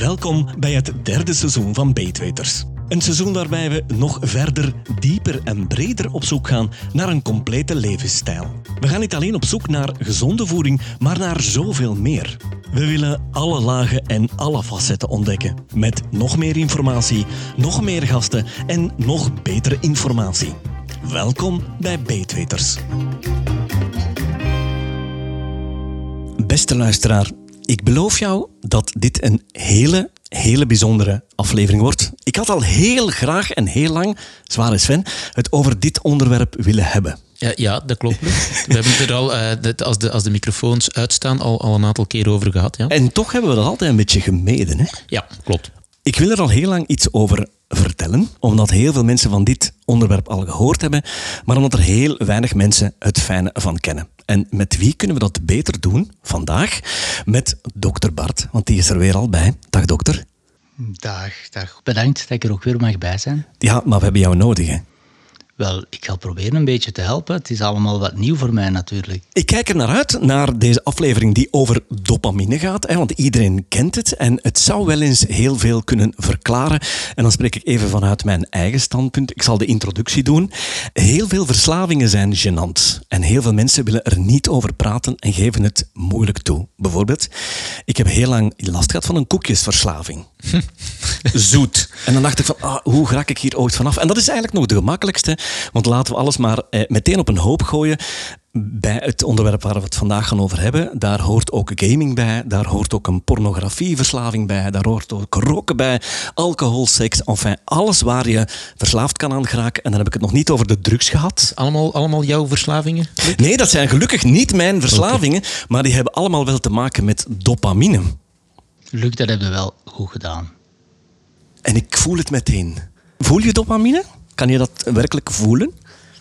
Welkom bij het derde seizoen van Beetweters. Een seizoen waarbij we nog verder, dieper en breder op zoek gaan naar een complete levensstijl. We gaan niet alleen op zoek naar gezonde voeding, maar naar zoveel meer. We willen alle lagen en alle facetten ontdekken. Met nog meer informatie, nog meer gasten en nog betere informatie. Welkom bij Beetweters. Beste luisteraar, ik beloof jou dat dit een hele, hele bijzondere aflevering wordt. Ik had al heel graag en heel lang, zware Sven, het over dit onderwerp willen hebben. Ja, ja dat klopt. We hebben het er al, uh, als, de, als de microfoons uitstaan, al, al een aantal keer over gehad. Ja. En toch hebben we dat altijd een beetje gemeden. Hè? Ja, klopt. Ik wil er al heel lang iets over vertellen, omdat heel veel mensen van dit onderwerp al gehoord hebben, maar omdat er heel weinig mensen het fijne van kennen. En met wie kunnen we dat beter doen vandaag? Met dokter Bart, want die is er weer al bij. Dag dokter. Dag, dag. Bedankt dat ik er ook weer mag bij zijn. Ja, maar we hebben jou nodig, hè? Wel, ik ga proberen een beetje te helpen. Het is allemaal wat nieuw voor mij natuurlijk. Ik kijk er naar uit, naar deze aflevering die over dopamine gaat. Hè, want iedereen kent het en het zou wel eens heel veel kunnen verklaren. En dan spreek ik even vanuit mijn eigen standpunt. Ik zal de introductie doen. Heel veel verslavingen zijn gênant. En heel veel mensen willen er niet over praten en geven het moeilijk toe. Bijvoorbeeld, ik heb heel lang last gehad van een koekjesverslaving. Zoet. En dan dacht ik van, ah, hoe raak ik hier ooit vanaf? En dat is eigenlijk nog de gemakkelijkste want laten we alles maar eh, meteen op een hoop gooien. Bij het onderwerp waar we het vandaag gaan over hebben, daar hoort ook gaming bij, daar hoort ook een pornografieverslaving bij, daar hoort ook roken bij, alcohol, seks, enfin alles waar je verslaafd kan aan geraken. En dan heb ik het nog niet over de drugs gehad. Allemaal, allemaal jouw verslavingen? Nee, dat zijn gelukkig niet mijn verslavingen, maar die hebben allemaal wel te maken met dopamine. Luc, dat hebben we wel goed gedaan. En ik voel het meteen. Voel je dopamine? Kan je dat werkelijk voelen?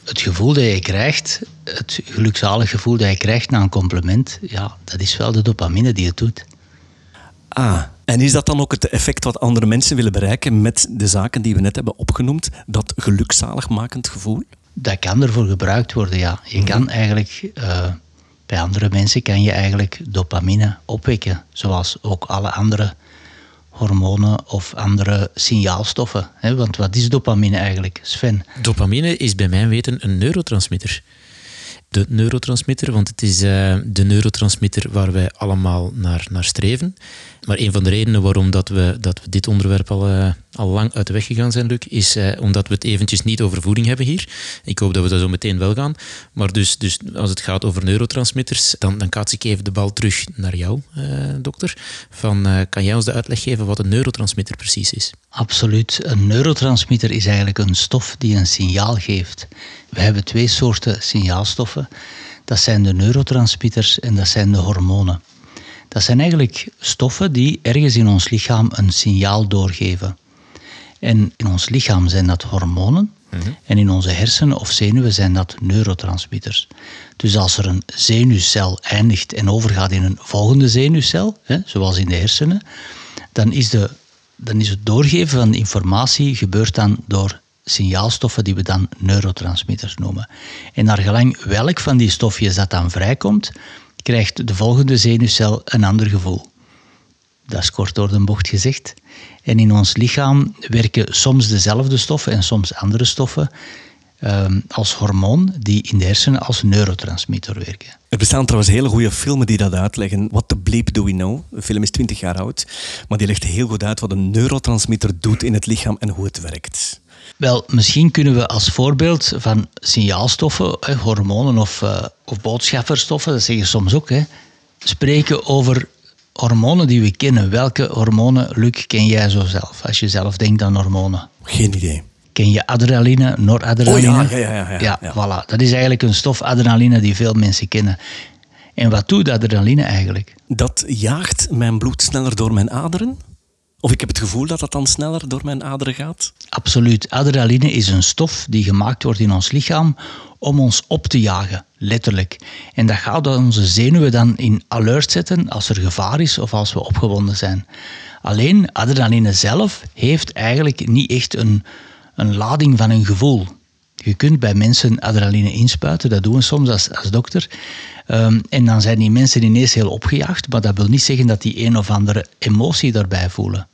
Het gevoel dat je krijgt, het gelukzalig gevoel dat je krijgt na een compliment, ja, dat is wel de dopamine die het doet. Ah, en is dat dan ook het effect wat andere mensen willen bereiken met de zaken die we net hebben opgenoemd? Dat gelukzaligmakend gevoel? Dat kan ervoor gebruikt worden, ja. Je kan mhm. eigenlijk, uh, bij andere mensen kan je eigenlijk dopamine opwekken, zoals ook alle andere hormonen of andere signaalstoffen. Want wat is dopamine eigenlijk, Sven? Dopamine is bij mijn weten een neurotransmitter. De neurotransmitter, want het is uh, de neurotransmitter waar wij allemaal naar, naar streven. Maar een van de redenen waarom dat we, dat dit onderwerp al, uh, al lang uit de weg gegaan zijn, Luc, is uh, omdat we het eventjes niet over voeding hebben hier. Ik hoop dat we dat zo meteen wel gaan. Maar dus, dus als het gaat over neurotransmitters, dan, dan kaats ik even de bal terug naar jou, dokter. Van, kan jij ons de uitleg geven wat een neurotransmitter precies is? Absoluut. Een neurotransmitter is eigenlijk een stof die een signaal geeft. We hebben twee soorten signaalstoffen. Dat zijn de neurotransmitters en dat zijn de hormonen. Dat zijn eigenlijk stoffen die ergens in ons lichaam een signaal doorgeven. En in ons lichaam zijn dat hormonen. Mhm. En in onze hersenen of zenuwen zijn dat neurotransmitters. Dus als er een zenuwcel eindigt en overgaat in een volgende zenuwcel, hè, zoals in de hersenen, dan is, de, dan is het doorgeven van informatie gebeurt dan door signaalstoffen die we dan neurotransmitters noemen. En naar gelang welk van die stofjes dat dan vrijkomt, krijgt de volgende zenuwcel een ander gevoel. Dat is kort door de bocht gezegd. En in ons lichaam werken soms dezelfde stoffen en soms andere stoffen um, als hormoon die in de hersenen als neurotransmitter werken. Er bestaan trouwens hele goede filmen die dat uitleggen. What the bleep do we know? De film is 20 jaar oud, maar die legt heel goed uit wat een neurotransmitter doet in het lichaam en hoe het werkt. Wel, misschien kunnen we als voorbeeld van signaalstoffen, hormonen of, uh, of boodschapperstoffen, dat zeggen soms ook, hè, spreken over hormonen die we kennen. Welke hormonen, Luc, ken jij zo zelf, als je zelf denkt aan hormonen? Geen idee. Ken je adrenaline, noradrenaline? Oh ja, ja, ja. Ja, ja, ja, voilà. Dat is eigenlijk een stof, adrenaline, die veel mensen kennen. En wat doet adrenaline eigenlijk? Dat jaagt mijn bloed sneller door mijn aderen? Of ik heb het gevoel dat dat dan sneller door mijn aderen gaat? Absoluut. Adrenaline is een stof die gemaakt wordt in ons lichaam om ons op te jagen, letterlijk. En dat gaat onze zenuwen dan in alert zetten als er gevaar is of als we opgewonden zijn. Alleen adrenaline zelf heeft eigenlijk niet echt een, een lading van een gevoel. Je kunt bij mensen adrenaline inspuiten, dat doen we soms als, als dokter. Ehm, en dan zijn die mensen ineens heel opgejaagd, maar dat wil niet zeggen dat die een of andere emotie daarbij voelen.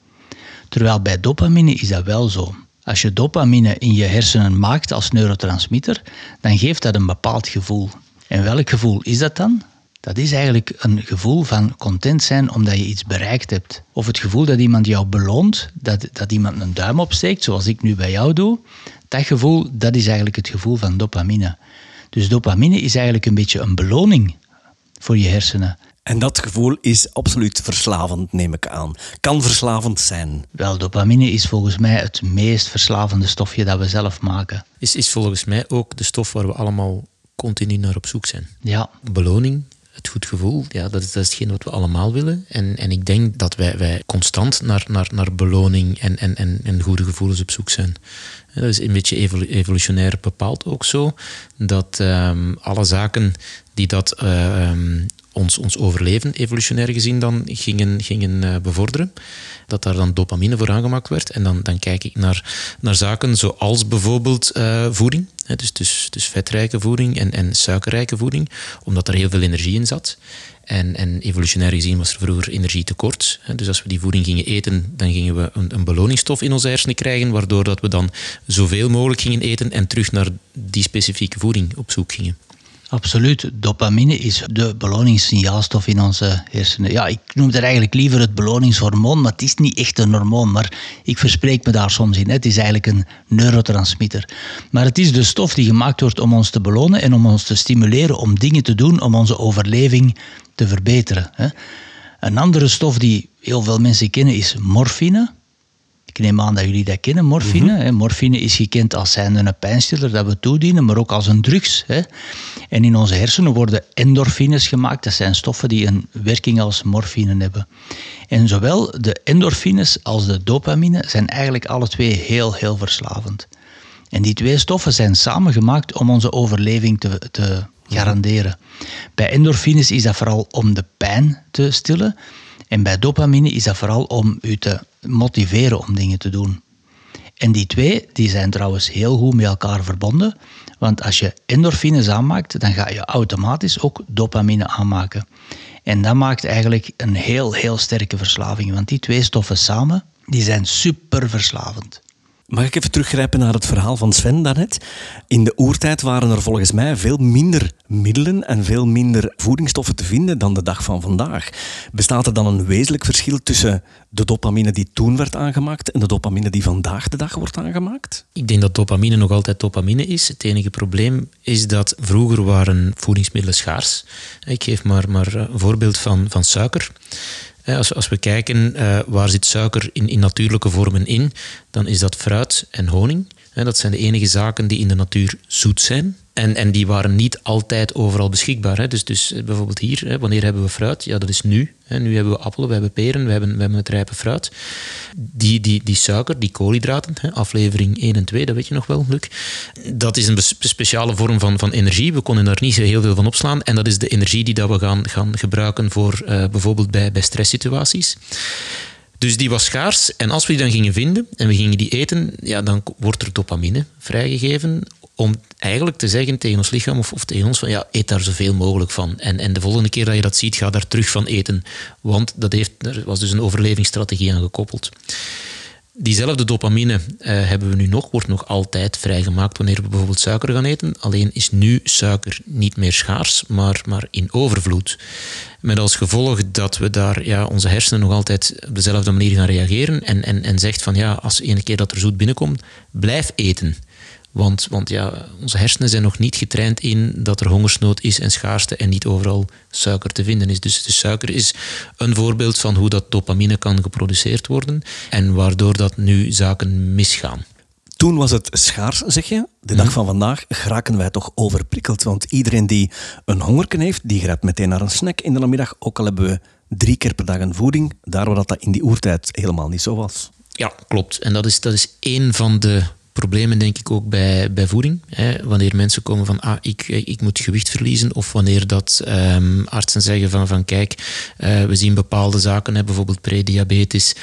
Terwijl bij dopamine is dat wel zo. Als je dopamine in je hersenen maakt als neurotransmitter, dan geeft dat een bepaald gevoel. En welk gevoel is dat dan? Dat is eigenlijk een gevoel van content zijn omdat je iets bereikt hebt. Of het gevoel dat iemand jou beloont, dat, dat iemand een duim opsteekt, zoals ik nu bij jou doe. Dat gevoel, dat is eigenlijk het gevoel van dopamine. Dus dopamine is eigenlijk een beetje een beloning voor je hersenen. En dat gevoel is absoluut verslavend, neem ik aan. Kan verslavend zijn. Wel, dopamine is volgens mij het meest verslavende stofje dat we zelf maken. Is, is volgens mij ook de stof waar we allemaal continu naar op zoek zijn. Ja. Beloning, het goed gevoel, ja, dat is, dat is hetgeen wat we allemaal willen. En, en ik denk dat wij, wij constant naar, naar, naar beloning en, en, en, en goede gevoelens op zoek zijn. Dat is een beetje evolutionair bepaald ook zo, dat um, alle zaken die dat uh, um, ons, ons overleven, evolutionair gezien, dan gingen, gingen uh, bevorderen. Dat daar dan dopamine voor aangemaakt werd. En dan, dan kijk ik naar, naar zaken zoals bijvoorbeeld uh, voeding. Dus, dus, dus vetrijke voeding en, en suikerrijke voeding, omdat er heel veel energie in zat. En, en, evolutionair gezien was er vroeger energietekort. Dus als we die voeding gingen eten, dan gingen we een, een beloningsstof in onze hersenen krijgen, waardoor dat we dan zoveel mogelijk gingen eten en terug naar die specifieke voeding op zoek gingen. Absoluut. Dopamine is de beloningssignaalstof in onze hersenen. Ja, ik noem het eigenlijk liever het beloningshormoon, maar het is niet echt een hormoon. Maar ik verspreek me daar soms in. Het is eigenlijk een neurotransmitter. Maar het is de stof die gemaakt wordt om ons te belonen en om ons te stimuleren om dingen te doen om onze overleving te verbeteren. Een andere stof die heel veel mensen kennen is morfine. Ik neem aan dat jullie dat kennen, morfine. Mm Morfine is gekend als zijnde een pijnstiller dat we toedienen, maar ook als een drugs. Hè. En in onze hersenen worden endorfines gemaakt. Dat zijn stoffen die een werking als morfine hebben. En zowel de endorfines als de dopamine zijn eigenlijk alle twee heel, heel verslavend. En die twee stoffen zijn samengemaakt om onze overleving te, te garanderen. Bij endorfines is dat vooral om de pijn te stillen. En bij dopamine is dat vooral om u te motiveren om dingen te doen. En die twee die zijn trouwens heel goed met elkaar verbonden. Want als je endorfines aanmaakt, dan ga je automatisch ook dopamine aanmaken. En dat maakt eigenlijk een heel, heel sterke verslaving. Want die twee stoffen samen, die zijn super verslavend. Mag ik even teruggrijpen naar het verhaal van Sven daarnet? In de oertijd waren er volgens mij veel minder middelen en veel minder voedingsstoffen te vinden dan de dag van vandaag. Bestaat er dan een wezenlijk verschil tussen de dopamine die toen werd aangemaakt en de dopamine die vandaag de dag wordt aangemaakt? Ik denk dat dopamine nog altijd dopamine is. Het enige probleem is dat vroeger waren voedingsmiddelen schaars. Ik geef maar, maar een voorbeeld van, van suiker. Als, als we kijken uh, waar zit suiker in, in natuurlijke vormen in, dan is dat fruit en honing. Dat zijn de enige zaken die in de natuur zoet zijn. En, en die waren niet altijd overal beschikbaar. Hè. Dus, dus eh, bijvoorbeeld hier, wanneer hebben we fruit? Ja, dat is nu. Hè. Nu hebben we appelen, we hebben peren, we hebben, we hebben het rijpe fruit. Die, die, die suiker, die koolhydraten, hè, aflevering 1 en 2, dat weet je nog wel, Luc. Dat is een speciale vorm van, van energie. We konden daar niet zo heel veel van opslaan. En dat is de energie die dat we gaan, gaan gebruiken voor uh, bijvoorbeeld bij, bij stresssituaties. Dus die was schaars. En als we die dan gingen vinden en we gingen die eten, ja, dan wordt er dopamine vrijgegeven om eigenlijk te zeggen tegen ons lichaam of, of, tegen ons van ja, eet daar zoveel mogelijk van. En, en de volgende keer dat je dat ziet, ga daar terug van eten. Want dat heeft, er was dus een overlevingsstrategie aan gekoppeld. Diezelfde dopamine uh, hebben we nu nog, wordt nog altijd vrijgemaakt wanneer we bijvoorbeeld suiker gaan eten. Alleen is nu suiker niet meer schaars, maar, maar in overvloed. Met als gevolg dat we daar ja, onze hersenen nog altijd op dezelfde manier gaan reageren en, en, en zegt van ja, als ene keer dat er zoet binnenkomt, blijf eten. Want, want ja, onze hersenen zijn nog niet getraind in dat er hongersnood is en schaarste en niet overal suiker te vinden is. Dus de suiker is een voorbeeld van hoe dat dopamine kan geproduceerd worden en waardoor dat nu zaken misgaan. Toen was het schaars, zeg je. De dag mhm. van vandaag geraken wij toch overprikkeld. Want iedereen die een hongerken heeft, die grijpt meteen naar een snack in de namiddag. Ook al hebben we drie keer per dag een voeding. Daar waar dat in die oertijd helemaal niet zo was. Ja, klopt. En dat is, dat is één van de problemen, denk ik, ook bij, bij voeding. Hè. Wanneer mensen komen van, ah, ik, ik moet gewicht verliezen, of wanneer dat um, artsen zeggen van, van kijk, uh, we zien bepaalde zaken, hè, bijvoorbeeld prediabetes,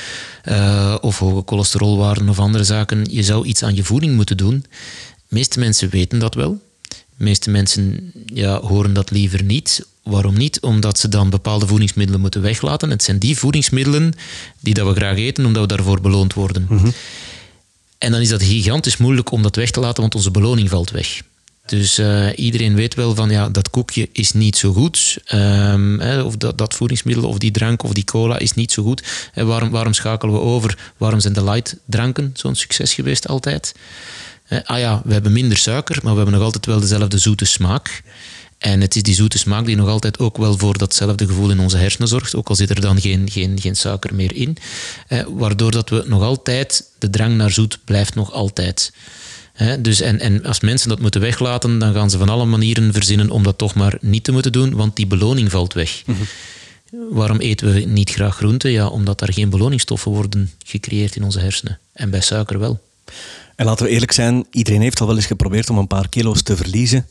uh, of hoge cholesterolwaarden of andere zaken, je zou iets aan je voeding moeten doen. meeste mensen weten dat wel. De meeste mensen ja, horen dat liever niet. Waarom niet? Omdat ze dan bepaalde voedingsmiddelen moeten weglaten. Het zijn die voedingsmiddelen die dat we graag eten, omdat we daarvoor beloond worden. En dan is dat gigantisch moeilijk om dat weg te laten, want onze beloning valt weg. Dus uh, iedereen weet wel van ja, dat koekje is niet zo goed. Um, hè, of dat, dat, voedingsmiddel of die drank of die cola is niet zo goed. En waarom, waarom schakelen we over? Waarom zijn de light dranken zo'n succes geweest altijd? ah ja, we hebben minder suiker, maar we hebben nog altijd wel dezelfde zoete smaak. En het is die zoete smaak die nog altijd ook wel voor datzelfde gevoel in onze hersenen zorgt, ook al zit er dan geen, geen, geen suiker meer in. Eh, waardoor dat we nog altijd, de drang naar zoet blijft nog altijd. Eh, dus en, en als mensen dat moeten weglaten, dan gaan ze van alle manieren verzinnen om dat toch maar niet te moeten doen, want die beloning valt weg. Mhm. Waarom eten we niet graag groenten? Ja, omdat er geen beloningsstoffen worden gecreëerd in onze hersenen. En bij suiker wel. En laten we eerlijk zijn, iedereen heeft al wel eens geprobeerd om een paar kilo's te verliezen.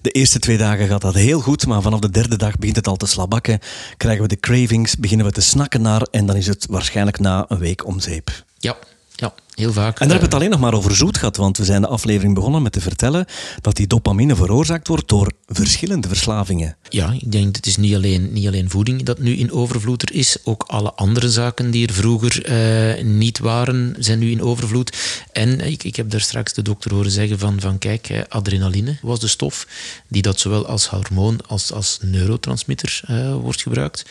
De eerste twee dagen gaat dat heel goed, maar vanaf de derde dag begint het al te slabakken. Krijgen we de cravings, beginnen we te snakken naar en dan is het waarschijnlijk na een week om zeep. Ja, ja, heel vaak. En daar hebben we het alleen nog maar over zoet gehad, want we zijn de aflevering begonnen met te vertellen dat die dopamine veroorzaakt wordt door verschillende verslavingen. Ja, ik denk dat het is niet alleen, niet alleen voeding dat nu in overvloed er is, ook alle andere zaken die er vroeger uh, niet waren, zijn nu in overvloed. En ik, ik heb daar straks de dokter horen zeggen van, van kijk, adrenaline was de stof die dat zowel als hormoon als als neurotransmitter wordt gebruikt.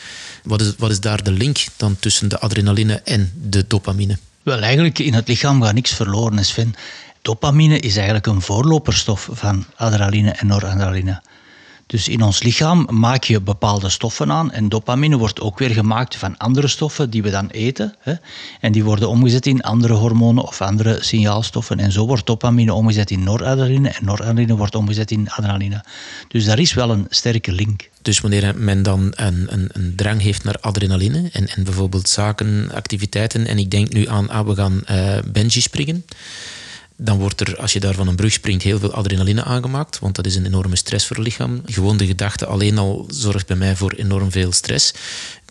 Wat is, wat is daar de link dan tussen de adrenaline en de dopamine? Wel, eigenlijk in het lichaam gaat niks verloren, Sven. Dopamine is eigenlijk een voorloperstof van adrenaline en noradrenaline. Dus in ons lichaam maak je bepaalde stoffen aan en dopamine wordt ook weer gemaakt van andere stoffen die we dan eten. Hè, en die worden omgezet in andere hormonen of andere signaalstoffen. En zo wordt dopamine omgezet in noradrenaline en noradrenaline wordt omgezet in adrenaline. Dus daar is wel een sterke link. Dus wanneer men dan een, een, een drang heeft naar adrenaline en, en bijvoorbeeld zaken, activiteiten, en ik denk nu aan, ah, we gaan uh, springen dan wordt er, als je daar van een brug springt, heel veel adrenaline aangemaakt. Want dat is een enorme stress voor het lichaam. Gewoon de gedachte alleen al zorgt bij mij voor enorm veel stress.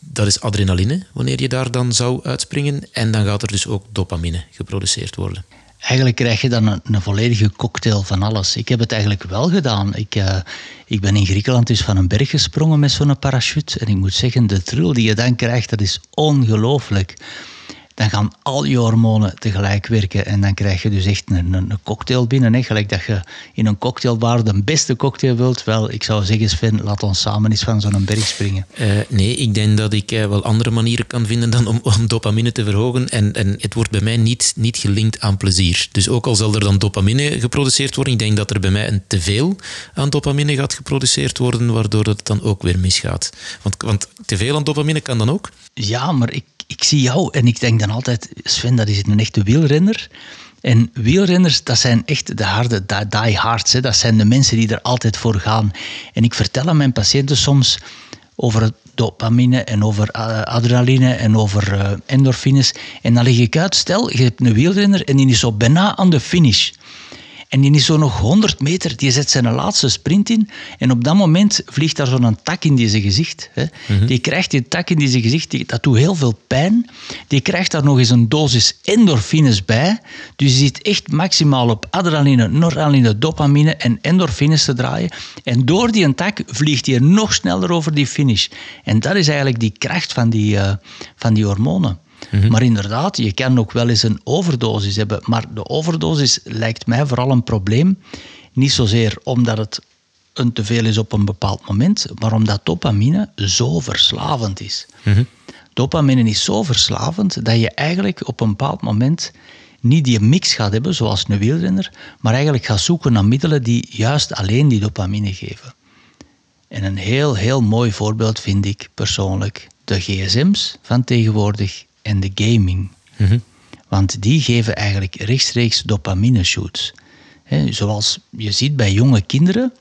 Dat is adrenaline, wanneer je daar dan zou uitspringen. En dan gaat er dus ook dopamine geproduceerd worden. Eigenlijk krijg je dan een, een volledige cocktail van alles. Ik heb het eigenlijk wel gedaan. Ik, uh, ik ben in Griekenland dus van een berg gesprongen met zo'n parachute. En ik moet zeggen, de thrill die je dan krijgt, dat is ongelooflijk dan gaan al je hormonen tegelijk werken. En dan krijg je dus echt een, een, cocktail binnen. Hè. Gelijk dat je in een cocktailbar de beste cocktail wilt. Wel, ik zou zeggen, Sven, laat ons samen eens van zo'n berg springen. Uh, nee, ik denk dat ik uh, wel andere manieren kan vinden dan om, om dopamine te verhogen. En, en het wordt bij mij niet, niet gelinkt aan plezier. Dus ook al zal er dan dopamine geproduceerd worden, ik denk dat er bij mij een teveel aan dopamine gaat geproduceerd worden, waardoor het dan ook weer misgaat. Want, want teveel aan dopamine kan dan ook? Ja, maar ik ik zie jou en ik denk dan altijd, Sven, dat is een echte wielrenner. En wielrenners, dat zijn echt de harde diehards. Dat zijn de mensen die er altijd voor gaan. En ik vertel aan mijn patiënten soms over dopamine en over eh, adrenaline en over uh, endorfines. En dan leg ik uit, stel, je hebt een wielrenner en die is zo bijna aan de finish. En die is zo nog 100 meter, die zet zijn laatste sprint in. En op dat moment vliegt daar zo'n tak in zijn gezicht. Hè. Mhm. Die krijgt die tak in zijn gezicht, dat doet heel veel pijn. Die krijgt daar nog eens een dosis endorfines bij. Dus je zit echt maximaal op adrenaline, noradrenaline, dopamine en endorfines te draaien. En door die een tak vliegt hij nog sneller over die finish. En dat is eigenlijk die kracht van die, uh, van die hormonen. Mhm. Maar inderdaad, je kan ook wel eens een overdosis hebben. Maar de overdosis lijkt mij vooral een probleem. Niet zozeer omdat het een teveel is op een bepaald moment, maar omdat dopamine zo verslavend is. Mm Dopamine is zo verslavend dat je eigenlijk op een bepaald moment niet die mix gaat hebben, zoals een wielrenner, maar eigenlijk gaat zoeken naar middelen die juist alleen die dopamine geven. En een heel, heel mooi voorbeeld vind ik persoonlijk de gsm's van tegenwoordig en de gaming. Mhm. Want die geven eigenlijk rechtstreeks dopamine shoots. zoals je ziet bij jonge kinderen.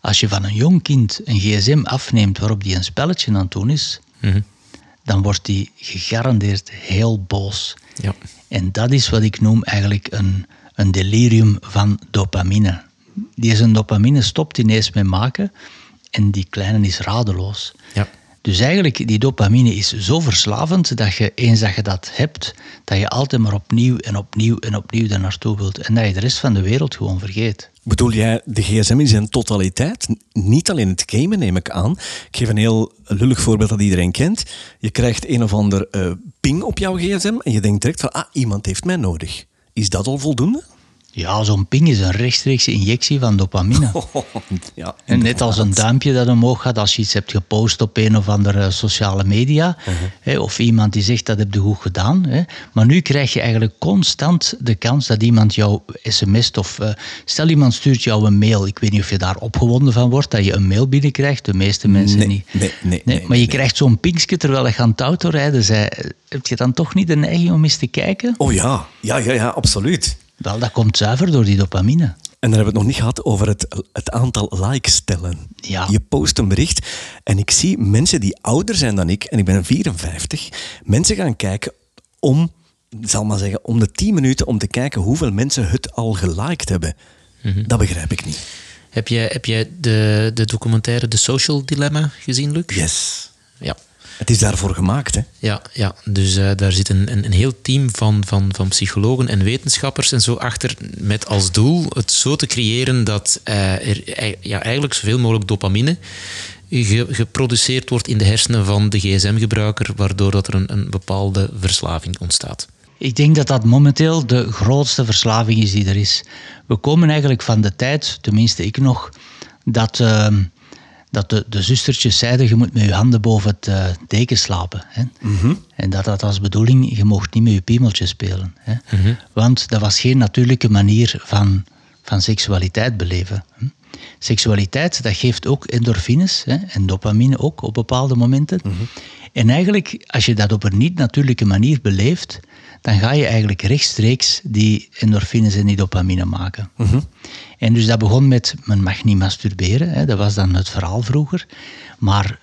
Als je van een jong kind een gsm afneemt waarop die een spelletje aan het doen is, mhm. dan wordt die gegarandeerd heel boos. Ja. En dat is wat ik noem eigenlijk een, een delirium van dopamine. Die zijn dopamine stopt ineens met maken en die kleine is radeloos. Ja. Dus eigenlijk, die dopamine is zo verslavend dat je eens dat je dat hebt, dat je altijd maar opnieuw en opnieuw en opnieuw daar naartoe wilt. En dat je de rest van de wereld gewoon vergeet. Bedoel jij de gsm in zijn totaliteit? Niet alleen het gamen, neem ik aan. Ik geef een heel lullig voorbeeld dat iedereen kent. Je krijgt een of ander uh, ping op jouw gsm en je denkt direct van, ah, iemand heeft mij nodig. Is dat al voldoende? Ja, zo'n ping is een rechtstreekse injectie van dopamine. ja, en net als een duimpje dat omhoog gaat als je iets hebt gepost op een of andere sociale media. Uh-huh. hè, of iemand die zegt dat heb je goed gedaan. Hè. Maar nu krijg je eigenlijk constant de kans dat iemand jou sms't. Of uh, stel iemand stuurt jou een mail. Ik weet niet of je daar opgewonden van wordt dat je een mail binnenkrijgt. De meeste mensen nee, niet. Nee, nee, nee, maar je krijgt zo'n pingske terwijl je aan het autorijden zei. Heb je dan toch niet de neiging om eens te kijken? Oh ja, ja, ja, ja absoluut. Wel, dat komt zuiver door die dopamine. En dan hebben we het nog niet gehad over het, het aantal likes tellen. Ja. Je post een bericht en ik zie mensen die ouder zijn dan ik, en ik ben 54, mensen gaan kijken om, zal maar zeggen, om de 10 minuten om te kijken hoeveel mensen het al geliked hebben. Mhm. Dat begrijp ik niet. Heb jij, heb jij de, de documentaire The Social Dilemma gezien, Luc? Yes. Ja, het is daarvoor gemaakt, hè? Ja, ja. dus uh, daar zit een, een, een, heel team van, van, van psychologen en wetenschappers en zo achter met als doel het zo te creëren dat uh, er ja, eigenlijk zoveel mogelijk dopamine geproduceerd wordt in de hersenen van de gsm-gebruiker, waardoor dat er een, een bepaalde verslaving ontstaat. Ik denk dat dat momenteel de grootste verslaving is die er is. We komen eigenlijk van de tijd, tenminste ik nog, dat... Uh, dat de, de zustertjes zeiden, je moet met je handen boven het uh, deken slapen. Hè? Mhm. En dat had als bedoeling, je mocht niet met je piemeltje spelen. Hè? Mhm. Want dat was geen natuurlijke manier van, van seksualiteit beleven. Hè? Seksualiteit, dat geeft ook endorfines hè? en dopamine ook op bepaalde momenten. Mhm. En eigenlijk, als je dat op een niet-natuurlijke manier beleeft, dan ga je eigenlijk rechtstreeks die endorfines en die dopamine maken. Mhm. En dus dat begon met, men mag niet masturberen, hè, dat was dan het verhaal vroeger. Maar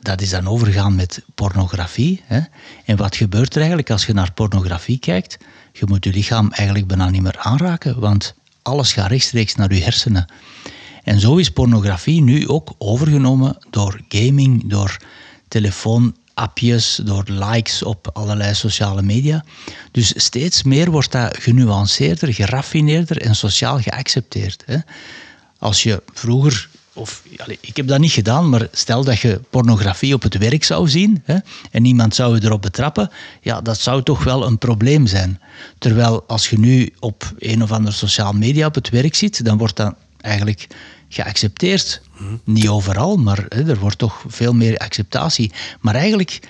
dat is dan overgegaan met pornografie. Hè. En wat gebeurt er eigenlijk als je naar pornografie kijkt? Je moet je lichaam eigenlijk bijna niet meer aanraken, want alles gaat rechtstreeks naar je hersenen. En zo is pornografie nu ook overgenomen door gaming, door telefoon appjes, door likes op allerlei sociale media. Dus steeds meer wordt dat genuanceerder, geraffineerder en sociaal geaccepteerd. Hè. Als je vroeger of ik heb dat niet gedaan, maar stel dat je pornografie op het werk zou zien hè, en niemand zou je erop betrappen, ja, dat zou toch wel een probleem zijn. Terwijl als je nu op een of ander sociaal media op het werk zit, dan wordt dat eigenlijk geaccepteerd. Niet overal, maar hè, er wordt toch veel meer acceptatie. Maar eigenlijk,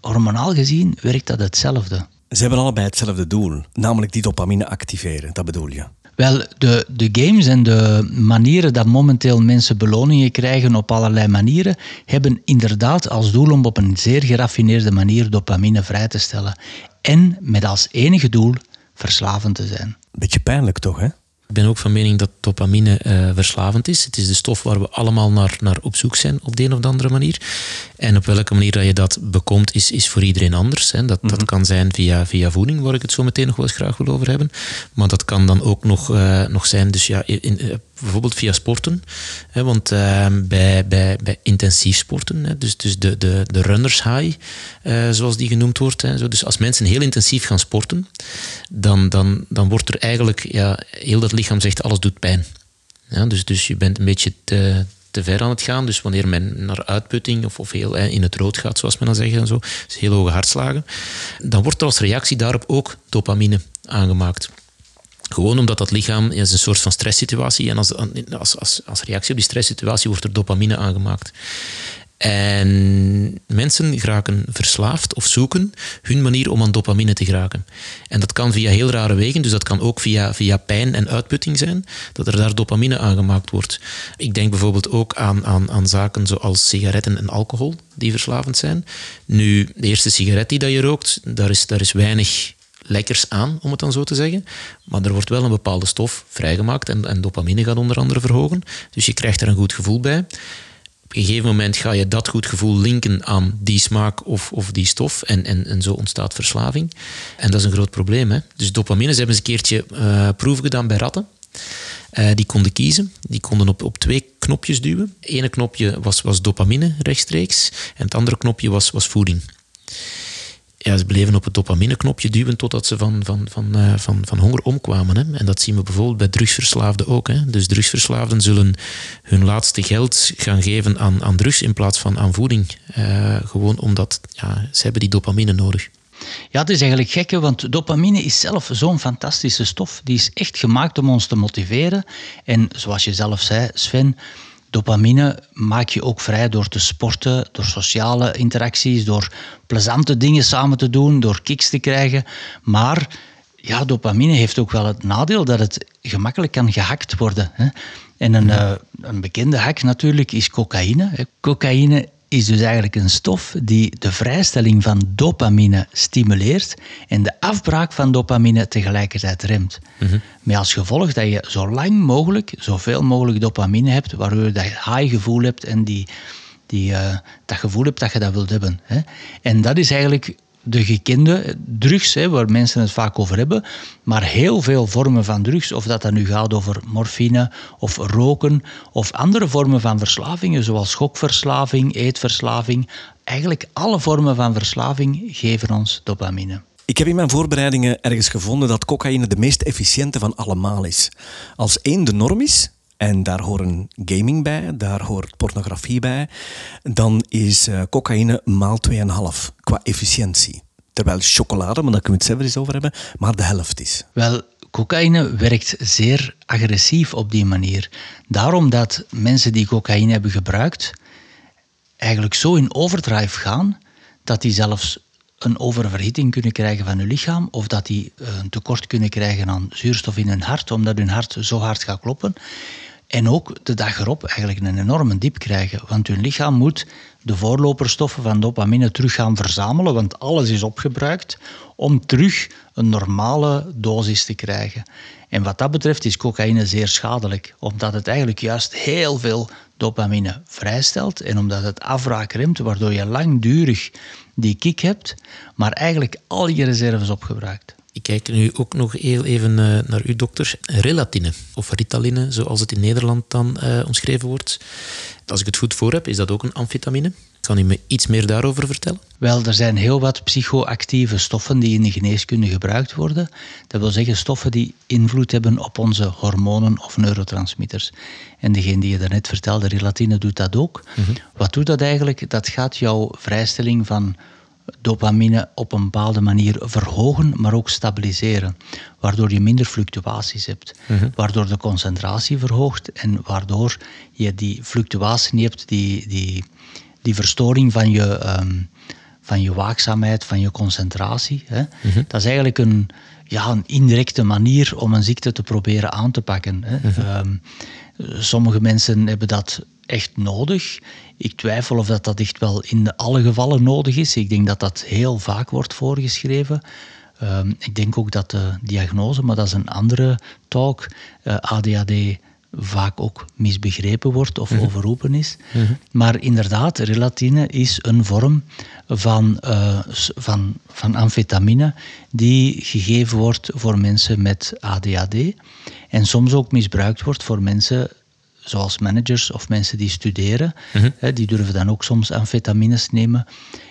hormonaal gezien, werkt dat hetzelfde. Ze hebben allebei hetzelfde doel, namelijk die dopamine activeren, dat bedoel je? Wel, de, de games en de manieren dat momenteel mensen beloningen krijgen op allerlei manieren, hebben inderdaad als doel om op een zeer geraffineerde manier dopamine vrij te stellen. En met als enige doel verslavend te zijn. Beetje pijnlijk toch, hè? Ik ben ook van mening dat dopamine uh, verslavend is. Het is de stof waar we allemaal naar, naar op zoek zijn op de een of andere manier. En op welke manier dat je dat bekomt, is, is voor iedereen anders. Hè. Dat, dat mhm. kan zijn via, via voeding, waar ik het zo meteen nog wel eens graag wil over hebben. Maar dat kan dan ook nog, uh, nog zijn dus ja, in, uh, bijvoorbeeld via sporten. Hè, want ehm, bij, bij, bij intensief sporten, hè, dus, dus de, de, de runners high, zoals die genoemd wordt. Hè, zo, dus als mensen heel intensief gaan sporten, dan, dan, dan wordt er eigenlijk ja, heel dat lichaam zegt alles doet pijn. Ja, dus, dus je bent een beetje te, te ver aan het gaan. Dus wanneer men naar uitputting of, of heel in het rood gaat, zoals men dan zegt, en zo, dus heel hoge hartslagen, dan wordt er als reactie daarop ook dopamine aangemaakt. Gewoon omdat dat lichaam is een soort van stresssituatie en als, als, als, reactie op die stresssituatie wordt er dopamine aangemaakt. En mensen geraken verslaafd of zoeken hun manier om aan dopamine te geraken. En dat kan via heel rare wegen, dus dat kan ook via, via pijn en uitputting zijn, dat er daar dopamine aangemaakt wordt. Ik denk bijvoorbeeld ook aan, aan, aan zaken zoals sigaretten en alcohol, die verslavend zijn. Nu, de eerste sigaret die dat je rookt, daar is, daar is weinig lekkers aan, om het dan zo te zeggen. Maar er wordt wel een bepaalde stof vrijgemaakt en, en dopamine gaat onder andere verhogen. Dus je krijgt er een goed gevoel bij op een gegeven moment ga je dat goed gevoel linken aan die smaak of, of die stof. En, en, en zo ontstaat verslaving. En dat is een groot probleem. Hè? Dus dopamine, ze hebben eens een keertje uh, proeven gedaan bij ratten. Uh, die konden kiezen. Die konden op, op twee knopjes duwen. Het ene knopje was, was dopamine rechtstreeks en het andere knopje was, was voeding. Ja, ze bleven op het dopamineknopje duwen totdat ze van, van, van, uh, van, van honger omkwamen. Hè. En dat zien we bijvoorbeeld bij drugsverslaafden ook. Hè. Dus drugsverslaafden zullen hun laatste geld gaan geven aan, aan drugs in plaats van aan voeding. Uh, gewoon omdat ja, ze hebben die dopamine nodig. Ja, het is eigenlijk gek, want dopamine is zelf zo'n fantastische stof. Die is echt gemaakt om ons te motiveren. En zoals je zelf zei, Sven, dopamine maak je ook vrij door te sporten, door sociale interacties, door plezante dingen samen te doen, door kicks te krijgen. Maar ja, dopamine heeft ook wel het nadeel dat het gemakkelijk kan gehackt worden. Hè. En een, uh, een bekende hack natuurlijk is cocaïne. Cocaïne is dus eigenlijk een stof die de vrijstelling van dopamine stimuleert en de afbraak van dopamine tegelijkertijd remt. Mm Met als gevolg dat je zo lang mogelijk, zoveel mogelijk dopamine hebt, waardoor je dat high gevoel hebt en die, die, uh, dat gevoel hebt dat je dat wilt hebben. Hè. En dat is eigenlijk de gekende drugs, hè, waar mensen het vaak over hebben, maar heel veel vormen van drugs, of dat dan nu gaat over morfine of roken of andere vormen van verslavingen, zoals schokverslaving, eetverslaving, eigenlijk alle vormen van verslaving geven ons dopamine. Ik heb in mijn voorbereidingen ergens gevonden dat cocaïne de meest efficiënte van allemaal is. Als één de norm is, en daar horen gaming bij, daar hoort pornografie bij, dan is uh, cocaïne maal 2,5 qua efficiëntie. Terwijl chocolade, maar daar kunnen we het zelf eens over hebben, maar de helft is. Wel, cocaïne werkt zeer agressief op die manier. Daarom dat mensen die cocaïne hebben gebruikt, eigenlijk zo in overdrive gaan, dat die zelfs een oververhitting kunnen krijgen van hun lichaam of dat die eh, een tekort kunnen krijgen aan zuurstof in hun hart, omdat hun hart zo hard gaat kloppen. En ook de dag erop eigenlijk een enorme diep krijgen. Want hun lichaam moet de voorloperstoffen van dopamine terug gaan verzamelen, want alles is opgebruikt, om terug een normale dosis te krijgen. En wat dat betreft is cocaïne zeer schadelijk, omdat het eigenlijk juist heel veel dopamine vrijstelt en omdat het afraak remt, waardoor je langdurig die kick hebt, maar eigenlijk al je reserves opgebruikt. Ik kijk nu ook nog heel even uh, naar uw dokter. Relatine, of ritaline, zoals het in Nederland dan uh, omschreven wordt. Als ik het goed voor heb, is dat ook een amfetamine. Kan u me iets meer daarover vertellen? Wel, er zijn heel wat psychoactieve stoffen die in de geneeskunde gebruikt worden. Dat wil zeggen stoffen die invloed hebben op onze hormonen of neurotransmitters. En degene die je daarnet vertelde, relatine, doet dat ook. Mm -hmm. Wat doet dat eigenlijk? Dat gaat jouw vrijstelling van dopamine op een bepaalde manier verhogen, maar ook stabiliseren. Waardoor je minder fluctuaties hebt. Mhm. Waardoor de concentratie verhoogt en waardoor je die fluctuatie niet hebt, die, die, die verstoring van je, um, van je waakzaamheid, van je concentratie. Hè. Mhm. Dat is eigenlijk een, ja, een indirecte manier om een ziekte te proberen aan te pakken. Hè. Mhm. Um, sommige mensen hebben dat echt nodig. Ik twijfel of dat, dat echt wel in alle gevallen nodig is. Ik denk dat dat heel vaak wordt voorgeschreven. Um, ik denk ook dat de diagnose, maar dat is een andere talk, uh, eh, ADHD vaak ook misbegrepen wordt of -hmm. overroepen is. -hmm. Maar inderdaad, relatine is een vorm van, uh, van, van amfetamine die gegeven wordt voor mensen met ADHD en soms ook misbruikt wordt voor mensen zoals managers of mensen die studeren, hè, die durven dan ook soms amfetamines nemen.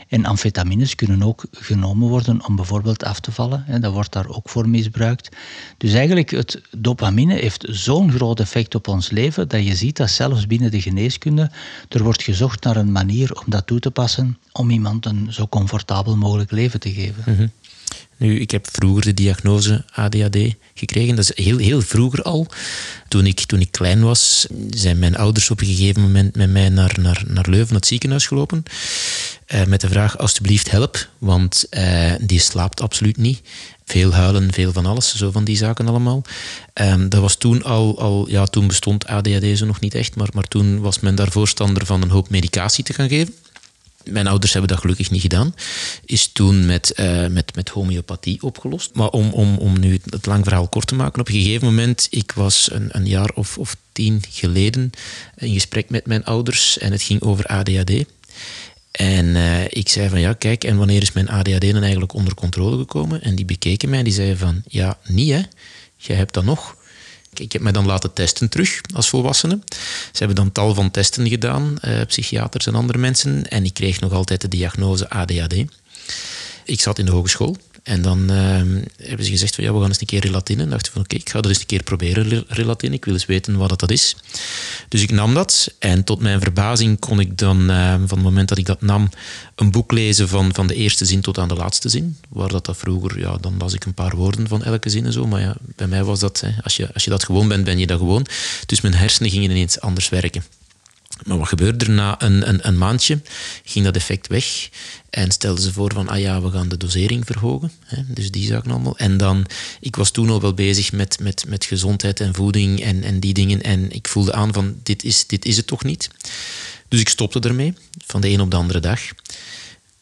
En amfetamines kunnen ook genomen worden om bijvoorbeeld af te vallen. Hè, dat wordt daar ook voor misbruikt. Dus eigenlijk, het dopamine heeft zo'n groot effect op ons leven dat je ziet dat zelfs binnen de geneeskunde er wordt gezocht naar een manier om dat toe te passen om iemand een zo comfortabel mogelijk leven te geven. -hmm. Nu, ik heb vroeger de diagnose ADHD gekregen. Dat is heel, heel vroeger al. Toen ik, toen ik klein was, zijn mijn ouders op een gegeven moment met mij naar, naar, naar Leuven, het ziekenhuis gelopen. Uh, met de vraag, alsjeblieft help, want uh, die slaapt absoluut niet. Veel huilen, veel van alles, zo van die zaken allemaal. Um, dat was toen al, al, ja, toen bestond ADHD zo nog niet echt, maar, maar toen was men daar voorstander van een hoop medicatie te gaan geven mijn ouders hebben dat gelukkig niet gedaan. Is toen met, uh, met, met homeopathie opgelost. Maar om, om, om nu het lang verhaal kort te maken. Op een gegeven moment, ik was een, een jaar of, of tien geleden in gesprek met mijn ouders. En het ging over ADHD. En uh, ik zei van ja, kijk, en wanneer is mijn ADHD dan eigenlijk onder controle gekomen? En die bekeken mij en die zeiden van ja, niet hè. Jij hebt dat nog. Ik heb mij dan laten testen terug als volwassene. Ze hebben dan tal van testen gedaan, eh, psychiaters en andere mensen. En ik kreeg nog altijd de diagnose ADHD. Ik zat in de hogeschool en dan ehm, hebben ze gezegd van ja, we gaan eens een keer relatine. En dacht van oké, ik ga dat eens een keer proberen, relatine. Ik wil eens weten wat dat is. Dus ik nam dat en tot mijn verbazing kon ik dan ehm, van het moment dat ik dat nam een boek lezen van, van de eerste zin tot aan de laatste zin. Waar dat, dat vroeger, ja, dan las ik een paar woorden van elke zin en zo. Maar ja, bij mij was dat, als, je, als je dat gewoon bent, ben je dat gewoon. Dus mijn hersenen gingen ineens anders werken. Maar wat gebeurde er na een, een, een, maandje? Ging dat effect weg en stelden ze voor van, ah ja, we gaan de dosering verhogen. Hè? Dus die zaken allemaal. En dan, ik was toen al wel bezig met, met, met gezondheid en voeding en, en die dingen. En ik voelde aan van, dit is, dit is het toch niet? Dus ik stopte ermee, van de een op de andere dag.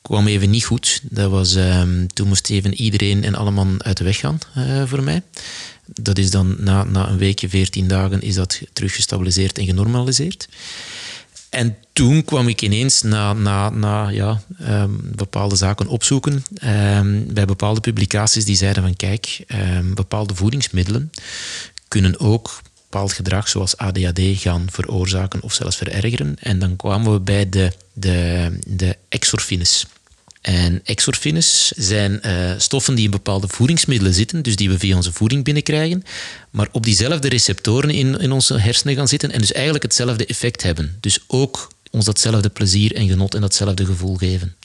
Kwam even niet goed. Dat was, um, toen moest even iedereen en allemaal uit de weg gaan uh, voor mij. Dat is dan na, na een weekje, veertien dagen, is dat terug gestabiliseerd en genormaliseerd. En toen kwam ik ineens na, na, na ja, um, bepaalde zaken opzoeken um, bij bepaalde publicaties die zeiden van kijk, um, bepaalde voedingsmiddelen kunnen ook bepaald gedrag zoals ADHD gaan veroorzaken of zelfs verergeren. En dan kwamen we bij de, de, de exorfines. En exorfines zijn uh, stoffen die in bepaalde voedingsmiddelen zitten, dus die we via onze voeding binnenkrijgen, maar op diezelfde receptoren in, in onze hersenen gaan zitten en dus eigenlijk hetzelfde effect hebben. Dus ook ons datzelfde plezier en genot en datzelfde gevoel geven.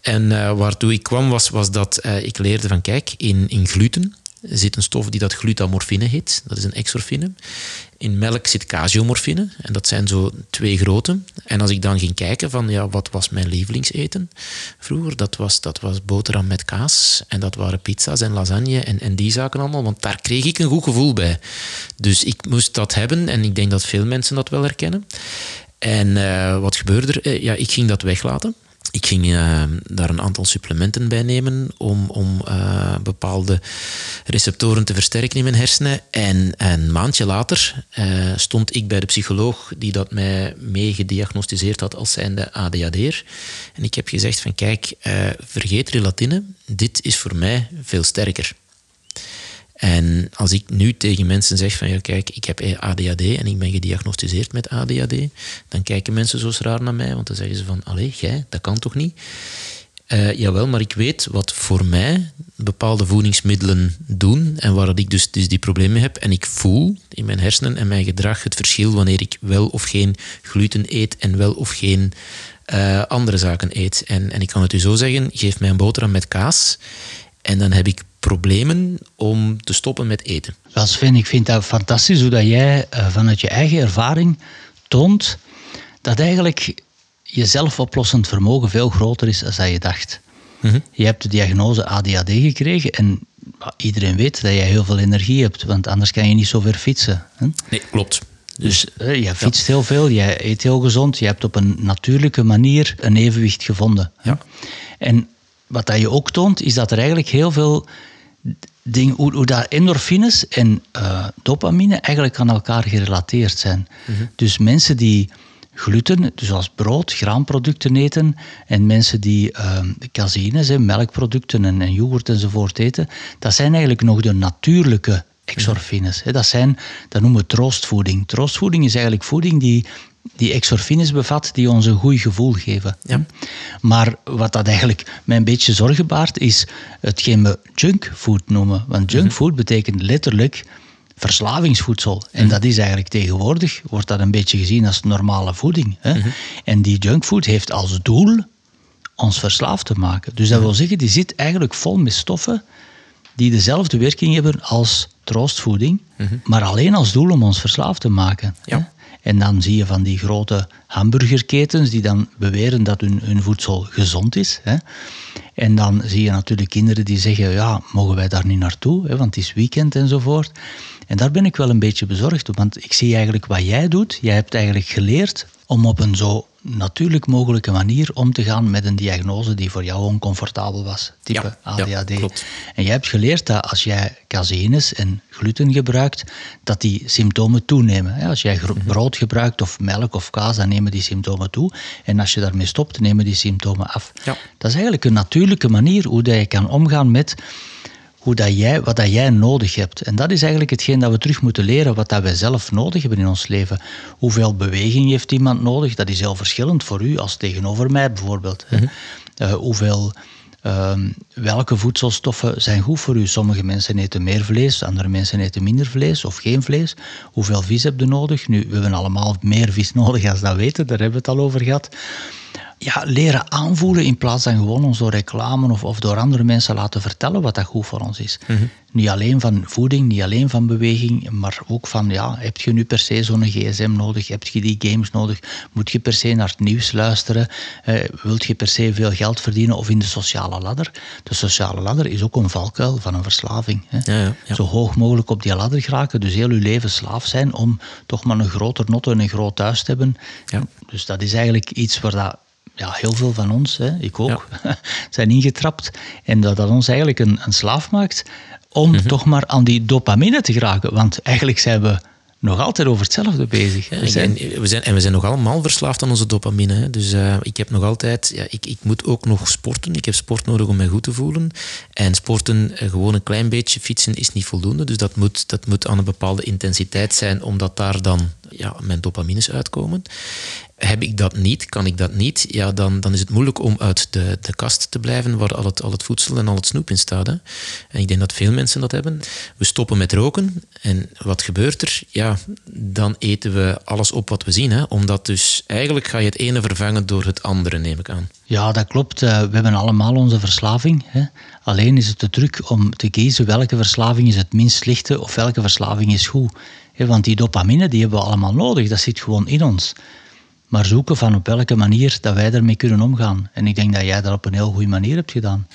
En uh, waartoe ik kwam was, was dat uh, ik leerde van kijk, in, in gluten zit een stof die dat glutamorfine heet. Dat is een exorfine. In melk zit casiomorfine. En dat zijn zo twee grote. En als ik dan ging kijken van, ja, wat was mijn lievelingseten vroeger? Dat was, dat was boterham met kaas. En dat waren pizza's en lasagne en, en die zaken allemaal. Want daar kreeg ik een goed gevoel bij. Dus ik moest dat hebben. En ik denk dat veel mensen dat wel herkennen. En uh, wat gebeurde er? Uh, ja, ik ging dat weglaten. Ik ging uh, daar een aantal supplementen bij nemen om, om uh, bepaalde receptoren te versterken in mijn hersenen. En een maandje later uh, stond ik bij de psycholoog die dat mij mee gediagnosticeerd had als zijnde ADHD'er. En ik heb gezegd van kijk, vergeet relatine, dit is voor mij veel sterker. En als ik nu tegen mensen zeg van ja, kijk, ik heb ADHD en ik ben gediagnosticeerd met ADHD, dan kijken mensen zo raar naar mij, want dan zeggen ze van, allee, jij, dat kan toch niet? Uh, jawel, maar ik weet wat voor mij bepaalde voedingsmiddelen doen en waar ik dus, dus die problemen heb. En ik voel in mijn hersenen en mijn gedrag het verschil wanneer ik wel of geen gluten eet en wel of geen uh, andere zaken eet. En, en ik kan het u zo zeggen, geef mij een boterham met kaas en dan heb ik problemen om te stoppen met eten. Wel Sven, ik vind dat fantastisch hoe dat jij uh, vanuit je eigen ervaring toont dat eigenlijk je zelfoplossend vermogen veel groter is dan je dacht. Mm -hmm. Je hebt de diagnose ADHD gekregen en iedereen weet dat jij heel veel energie hebt, want anders kan je niet zo ver fietsen. Hè? Nee, klopt. Dus uh, je fietst ja. heel veel, jij eet heel gezond, je hebt op een natuurlijke manier een evenwicht gevonden. Ja. En wat dat je ook toont, is dat er eigenlijk heel veel dingen, hoe, hoe dat endorfines en uh, dopamine eigenlijk aan elkaar gerelateerd zijn. Mm -hmm. Dus mensen die gluten, dus als brood, graanproducten eten, en mensen die uh, caseïnes, melkproducten en, en yoghurt enzovoort eten, dat zijn eigenlijk nog de natuurlijke exorfines. Dat, zijn, dat noemen we troostvoeding. Troostvoeding is eigenlijk voeding die die exorfines bevat die ons een goed gevoel geven. Ja. Maar wat dat eigenlijk mij een beetje zorgen baart, is hetgeen we junkfood noemen. Want junkfood betekent letterlijk verslavingsvoedsel. En mm. dat is eigenlijk tegenwoordig, wordt dat een beetje gezien als normale voeding. Hè? Mm -hmm. En die junkfood heeft als doel ons verslaafd te maken. Dus dat wil zeggen, die zit eigenlijk vol met stoffen die dezelfde werking hebben als troostvoeding, mm -hmm. maar alleen als doel om ons verslaafd te maken. Ja. En dan zie je van die grote hamburgerketens die dan beweren dat hun, hun voedsel gezond is. Hè. En dan zie je natuurlijk kinderen die zeggen, ja, mogen wij daar niet naartoe, hè, want het is weekend enzovoort. En daar ben ik wel een beetje bezorgd op, want ik zie eigenlijk wat jij doet. Jij hebt eigenlijk geleerd om op een zo natuurlijk mogelijke manier om te gaan met een diagnose die voor jou oncomfortabel was, type ja, ADHD. Ja. En jij hebt geleerd dat als jij caseïnes en gluten gebruikt, dat die symptomen toenemen. Als jij brood gebruikt of melk of kaas, dan nemen die symptomen toe. En als je daarmee stopt, nemen die symptomen af. Ja. Dat is eigenlijk een natuurlijke manier hoe je kan omgaan met hoe dat jij, wat dat jij nodig hebt. En dat is eigenlijk hetgeen dat we terug moeten leren, wat dat wij zelf nodig hebben in ons leven. Hoeveel beweging heeft iemand nodig? Dat is heel verschillend voor u als tegenover mij bijvoorbeeld. Mm hoeveel Ehm, welke voedselstoffen zijn goed voor u? Sommige mensen eten meer vlees, andere mensen eten minder vlees of geen vlees. Hoeveel vis heb je nodig? Nu, we hebben allemaal meer vis nodig als dat weten, daar hebben we het al over gehad ja, leren aanvoelen in plaats van gewoon ons door reclame of, of door andere mensen laten vertellen wat dat goed voor ons is. Mhm. Niet alleen van voeding, niet alleen van beweging, maar ook van, ja, heb je nu per se zo'n gsm nodig? Heb je die games nodig? Moet je per se naar het nieuws luisteren? Eh, wilt je per se veel geld verdienen of in de sociale ladder? De sociale ladder is ook een valkuil van een verslaving. Hè? Ja, ja, Zo hoog mogelijk op die ladder geraken, dus heel je leven slaaf zijn om toch maar een groter notto en een groot thuis te hebben. Dus dat is eigenlijk iets waar dat ja, heel veel van ons, hè, ik ook, zijn ingetrapt. En dat dat ons eigenlijk een, een slaaf maakt om mhm. toch maar aan die dopamine te geraken. Want eigenlijk zijn we nog altijd over hetzelfde bezig. Hè. We zijn, en, we zijn, en we zijn nog allemaal verslaafd aan onze dopamine. Hè. Dus uh, ik heb nog altijd... Ja, ik, ik moet ook nog sporten. Ik heb sport nodig om mij goed te voelen. En sporten, uh, gewoon een klein beetje fietsen, is niet voldoende. Dus dat moet, dat moet aan een bepaalde intensiteit zijn, omdat daar dan ja, mijn dopamines uitkomen. Heb ik dat niet, kan ik dat niet, ja, dan, dan is het moeilijk om uit de, de kast te blijven waar al het, al het voedsel en al het snoep in staat. Hè. En ik denk dat veel mensen dat hebben. We stoppen met roken en wat gebeurt er? Ja, dan eten we alles op wat we zien. Hè. Omdat dus eigenlijk ga je het ene vervangen door het andere, neem ik aan. Ja, dat klopt. Eh, we hebben allemaal onze verslaving. Hè. Alleen is het de truc om te kiezen welke verslaving is het minst slechte of welke verslaving is goed. Want die dopamine die hebben we allemaal nodig, dat zit gewoon in ons maar zoeken van op welke manier dat wij ermee kunnen omgaan. En ik denk dat jij dat op een heel goede manier hebt gedaan.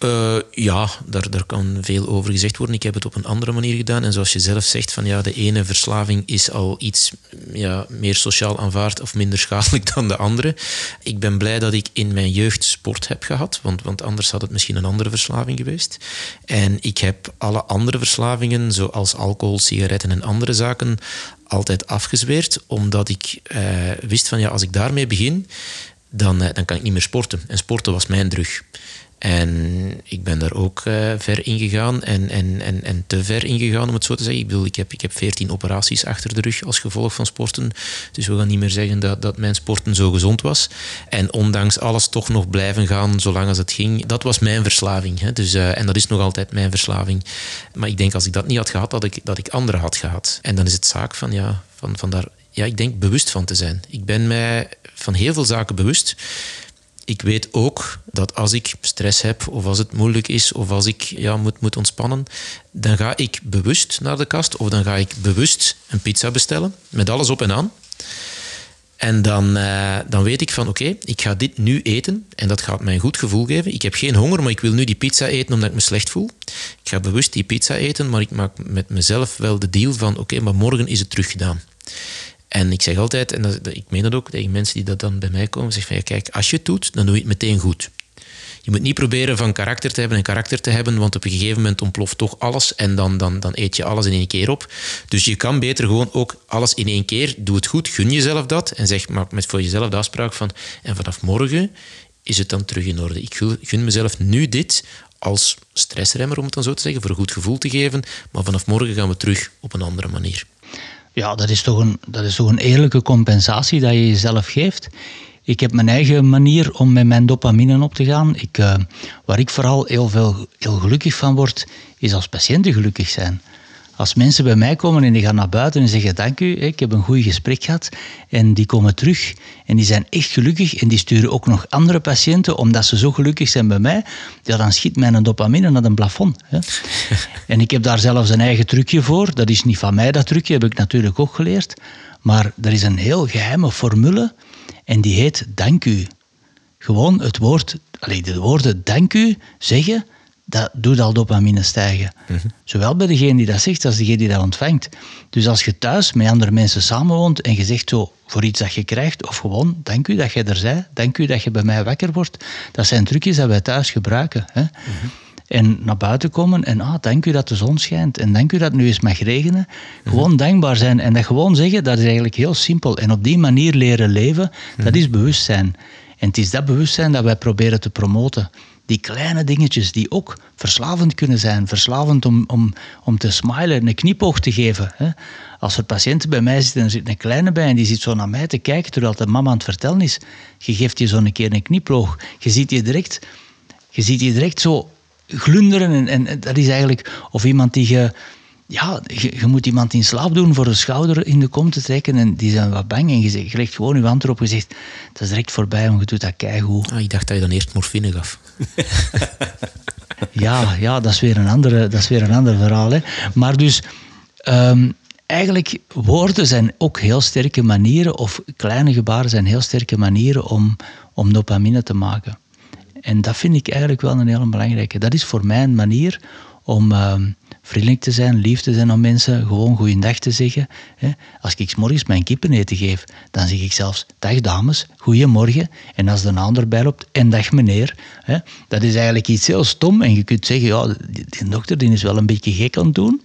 Uh, ja, daar, daar kan veel over gezegd worden. Ik heb het op een andere manier gedaan. En zoals je zelf zegt, van ja, de ene verslaving is al iets ja, meer sociaal aanvaard of minder schadelijk dan de andere. Ik ben blij dat ik in mijn jeugd sport heb gehad, want, want anders had het misschien een andere verslaving geweest. En ik heb alle andere verslavingen, zoals alcohol, sigaretten en andere zaken, altijd afgezweerd, omdat ik uh, wist van ja, als ik daarmee begin, dan, uh, dan kan ik niet meer sporten. En sporten was mijn drug. En ik ben daar ook uh, ver in gegaan en, en, en, en te ver in gegaan, om het zo te zeggen. Ik bedoel, ik heb, ik heb 14 operaties achter de rug als gevolg van sporten. Dus we gaan niet meer zeggen dat, dat mijn sporten zo gezond was. En ondanks alles toch nog blijven gaan zolang als het ging. Dat was mijn verslaving. Hè. Dus, uh, en dat is nog altijd mijn verslaving. Maar ik denk als ik dat niet had gehad, dat ik, dat ik andere had gehad. En dan is het zaak van, ja, van, van daar ja, ik denk bewust van te zijn. Ik ben mij van heel veel zaken bewust ik weet ook dat als ik stress heb, of als het moeilijk is, of als ik ja, moet, moet ontspannen, dan ga ik bewust naar de kast, of dan ga ik bewust een pizza bestellen, met alles op en aan. En dan, uh, dan weet ik van oké, ik ga dit nu eten en dat gaat mij een goed gevoel geven. Ik heb geen honger, maar ik wil nu die pizza eten omdat ik me slecht voel. Ik ga bewust die pizza eten, maar ik maak met mezelf wel de deal van oké, maar morgen is het teruggedaan. En ik zeg altijd, en ik meen dat ook tegen mensen die dat dan bij mij komen, zeg van ja, kijk, als je het doet, dan doe je het meteen goed. Je moet niet proberen van karakter te hebben en karakter te hebben, want op een gegeven moment ontploft toch alles en dan, dan, dan eet je alles in één keer op. Dus je kan beter gewoon ook alles in één keer. Doe het goed, gun jezelf dat en zeg maar met voor jezelf de afspraak van en vanaf morgen is het dan terug in orde. Ik gun mezelf nu dit als stressremmer, om het dan zo te zeggen, voor een goed gevoel te geven, maar vanaf morgen gaan we terug op een andere manier. Ja, dat is, toch een, dat is toch een eerlijke compensatie dat je jezelf geeft. Ik heb mijn eigen manier om met mijn dopamine op te gaan. Ik, uh, waar ik vooral heel, veel, heel gelukkig van word, is als patiënten gelukkig zijn. Als mensen bij mij komen en die gaan naar buiten en zeggen dank u, ik heb een goed gesprek gehad en die komen terug en die zijn echt gelukkig en die sturen ook nog andere patiënten omdat ze zo gelukkig zijn bij mij, ja, dan schiet mijn dopamine naar een plafond. Hè. en ik heb daar zelfs een eigen trucje voor. Dat is niet van mij, dat trucje heb ik natuurlijk ook geleerd. Maar er is een heel geheime formule en die heet dank u. Gewoon het woord, alleen de woorden dank u zeggen dat doet al dopamine stijgen. Mhm. Zowel bij degene die dat zegt als degene die dat ontvangt. Dus als je thuis met andere mensen samenwoont en je zegt zo voor iets dat je krijgt, of gewoon dank u dat je er bent, dank u dat je bij mij wakker wordt, dat zijn trucjes dat wij thuis gebruiken. Hè? Mhm. En naar buiten komen en ah, dank u dat de zon schijnt en dank u dat het nu eens mag regenen. Gewoon mhm. dankbaar zijn en dat gewoon zeggen, dat is eigenlijk heel simpel. En op die manier leren leven, dat is bewustzijn. En het is dat bewustzijn dat wij proberen te promoten. Die kleine dingetjes die ook verslavend kunnen zijn. Verslavend om, om, om te smilen, een knipoog te geven. Hè. Als er patiënten bij mij zitten en er zit een kleine bij en die zit zo naar mij te kijken terwijl de mama aan het vertellen is. Je geeft je zo een keer een knipoog. Je ziet je direct, je ziet je direct zo glunderen. En, en dat is eigenlijk of iemand die je ja, je, moet iemand in slaap doen voor de schouder in de kom te trekken en die zijn wat bang en je, je legt gewoon je hand erop en zegt, dat is direct voorbij, want je doet dat keigoed. Ah, ik dacht dat je dan eerst morfine gaf. ja, ja dat, is weer een andere, dat is weer een ander verhaal. Hè. Maar dus, um, eigenlijk, woorden zijn ook heel sterke manieren, of kleine gebaren zijn heel sterke manieren om, om dopamine te maken. En dat vind ik eigenlijk wel een heel belangrijke. Dat is voor mij een manier om... Ehm, vriendelijk te zijn, lief te zijn aan mensen, gewoon goeiedag te zeggen. Als ik morgens mijn kippen eten geef, dan zeg ik zelfs dag dames, goeiemorgen. En als er een ander bij loopt, en dag meneer. Dat is eigenlijk iets heel stom. En je kunt zeggen, ja, die dokter die is wel een beetje gek aan het doen.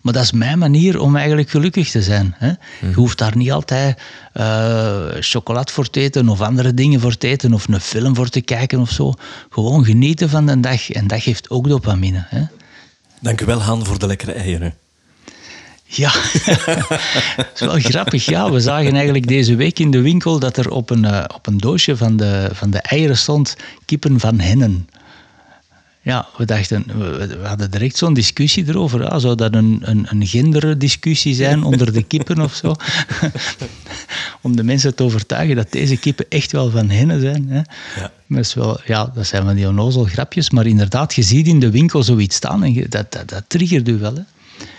Maar dat is mijn manier om eigenlijk gelukkig te zijn. Hè. Je hoeft daar niet altijd uh, chocolade voor te eten of andere dingen voor te eten of een film voor te kijken of zo. Gewoon genieten van de dag. En dat geeft ook dopamine. Hè. Dank u wel, Han, voor de lekkere eieren. Ja, dat is wel grappig. Ja, we zagen eigenlijk deze week in de winkel dat er op een, uh, op een doosje van de, van de eieren stond kippen van hennen. Ja, we dachten, we, hadden direct zo'n discussie erover. Ja. Zou dat een, een, een genderdiscussie zijn onder de kippen of zo? Om de mensen te overtuigen dat deze kippen echt wel van hennen zijn. Hè. Ja. Dat, is wel, ja, dat zijn van die onnozel grapjes, maar inderdaad, je ziet in de winkel zoiets staan en dat, dat, dat triggert u wel. Hè.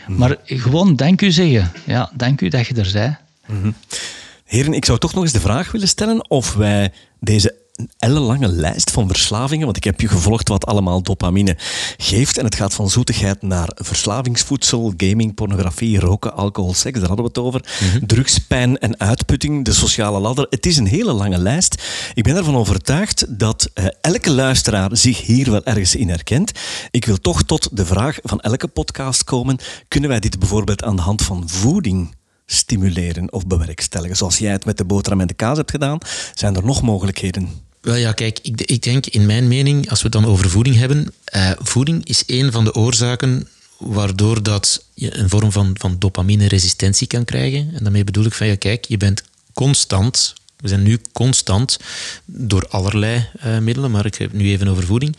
Mhm. Maar gewoon dank u zeggen. Ja, dank u dat je er bent. Mm Heren, ik zou toch nog eens de vraag willen stellen of wij deze een ellenlange lijst van verslavingen, want ik heb je gevolgd wat allemaal dopamine geeft. En het gaat van zoetigheid naar verslavingsvoedsel, gaming, pornografie, roken, alcohol, seks, daar hadden we het over. Mm Drugs, pijn en uitputting, de sociale ladder. Het is een hele lange lijst. Ik ben ervan overtuigd dat uh, elke luisteraar zich hier wel ergens in herkent. Ik wil toch tot de vraag van elke podcast komen. Kunnen wij dit bijvoorbeeld aan de hand van voeding stimuleren of bewerkstelligen. Zoals jij het met de boterham en de kaas hebt gedaan, zijn er nog mogelijkheden. Wel ja, kijk, ik, ik denk in mijn mening, als we het dan over voeding hebben, uh, voeding is een van de oorzaken waardoor dat je een vorm van, van dopamine-resistentie kan krijgen. En daarmee bedoel ik van, ja, kijk, je bent constant we zijn nu constant door allerlei uh, middelen, maar ik heb het nu even over voeding.